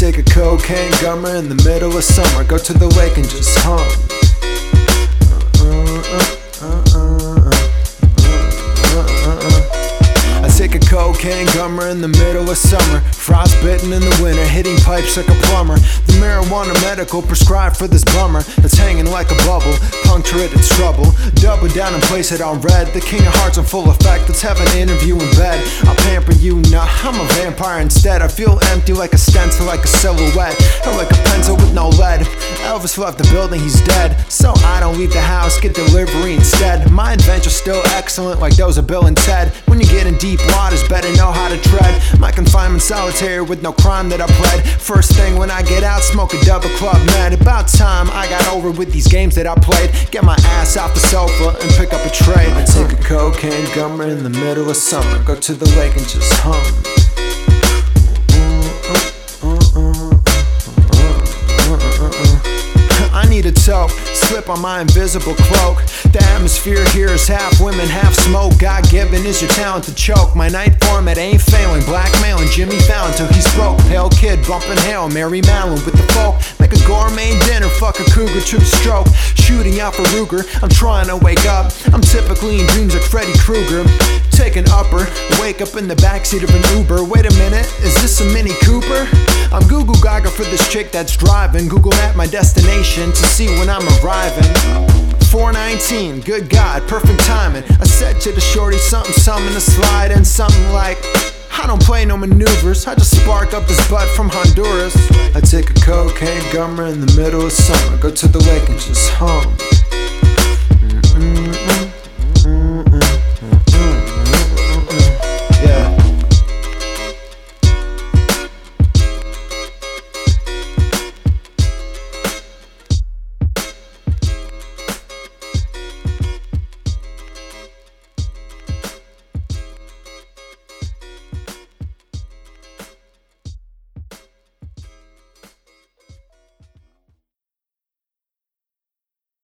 take a cocaine gummer in the middle of summer. Go to the wake and just hum. Cocaine gummer in the middle of summer. Frostbitten in the winter, hitting pipes like a plumber. The marijuana medical prescribed for this bummer that's hanging like a bubble. Puncture it, it's trouble. Double down and place it on red. The king of hearts in full effect. Let's have an interview in bed. I'll pamper you, nah, I'm a vampire instead. I feel empty like a stencil, like a silhouette. Like a pencil with no lead. Elvis left the building, he's dead. So I don't leave the house, get delivery instead. My adventure's still excellent, like those of Bill and Ted. When you get in deep waters, better know how to tread. My confinement solitary with no crime that I pled. First thing when I get out, smoke a double club med. About time I got over with these games that I played. Get my ass off the sofa and pick up a tray. I take a cocaine gummer in the middle of summer. Go to the lake and just hum. Toke, slip on my invisible cloak. The atmosphere here is half women, half smoke. God given is your talent to choke. My night format ain't failing, blackmailing Jimmy Fallon till he's broke. Pale kid bumping Hail Mary Mallon with the folk. Make a gourmet dinner, fuck a cougar to the stroke. Shooting out for Ruger, I'm trying to wake up. I'm typically in dreams of Freddy Krueger. Take an upper, wake up in the backseat of an Uber. Wait a minute, is this a Mini Cooper? I'm Google Gaga for this chick that's driving. Google Map my destination to see when I'm arriving. 419, good God, perfect timing. I said to the shorty something, something to slide and something like. I don't play no maneuvers, I just spark up this butt from Honduras. I take a cocaine gummer in the middle of summer, go to the lake and just hum.